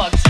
fucks.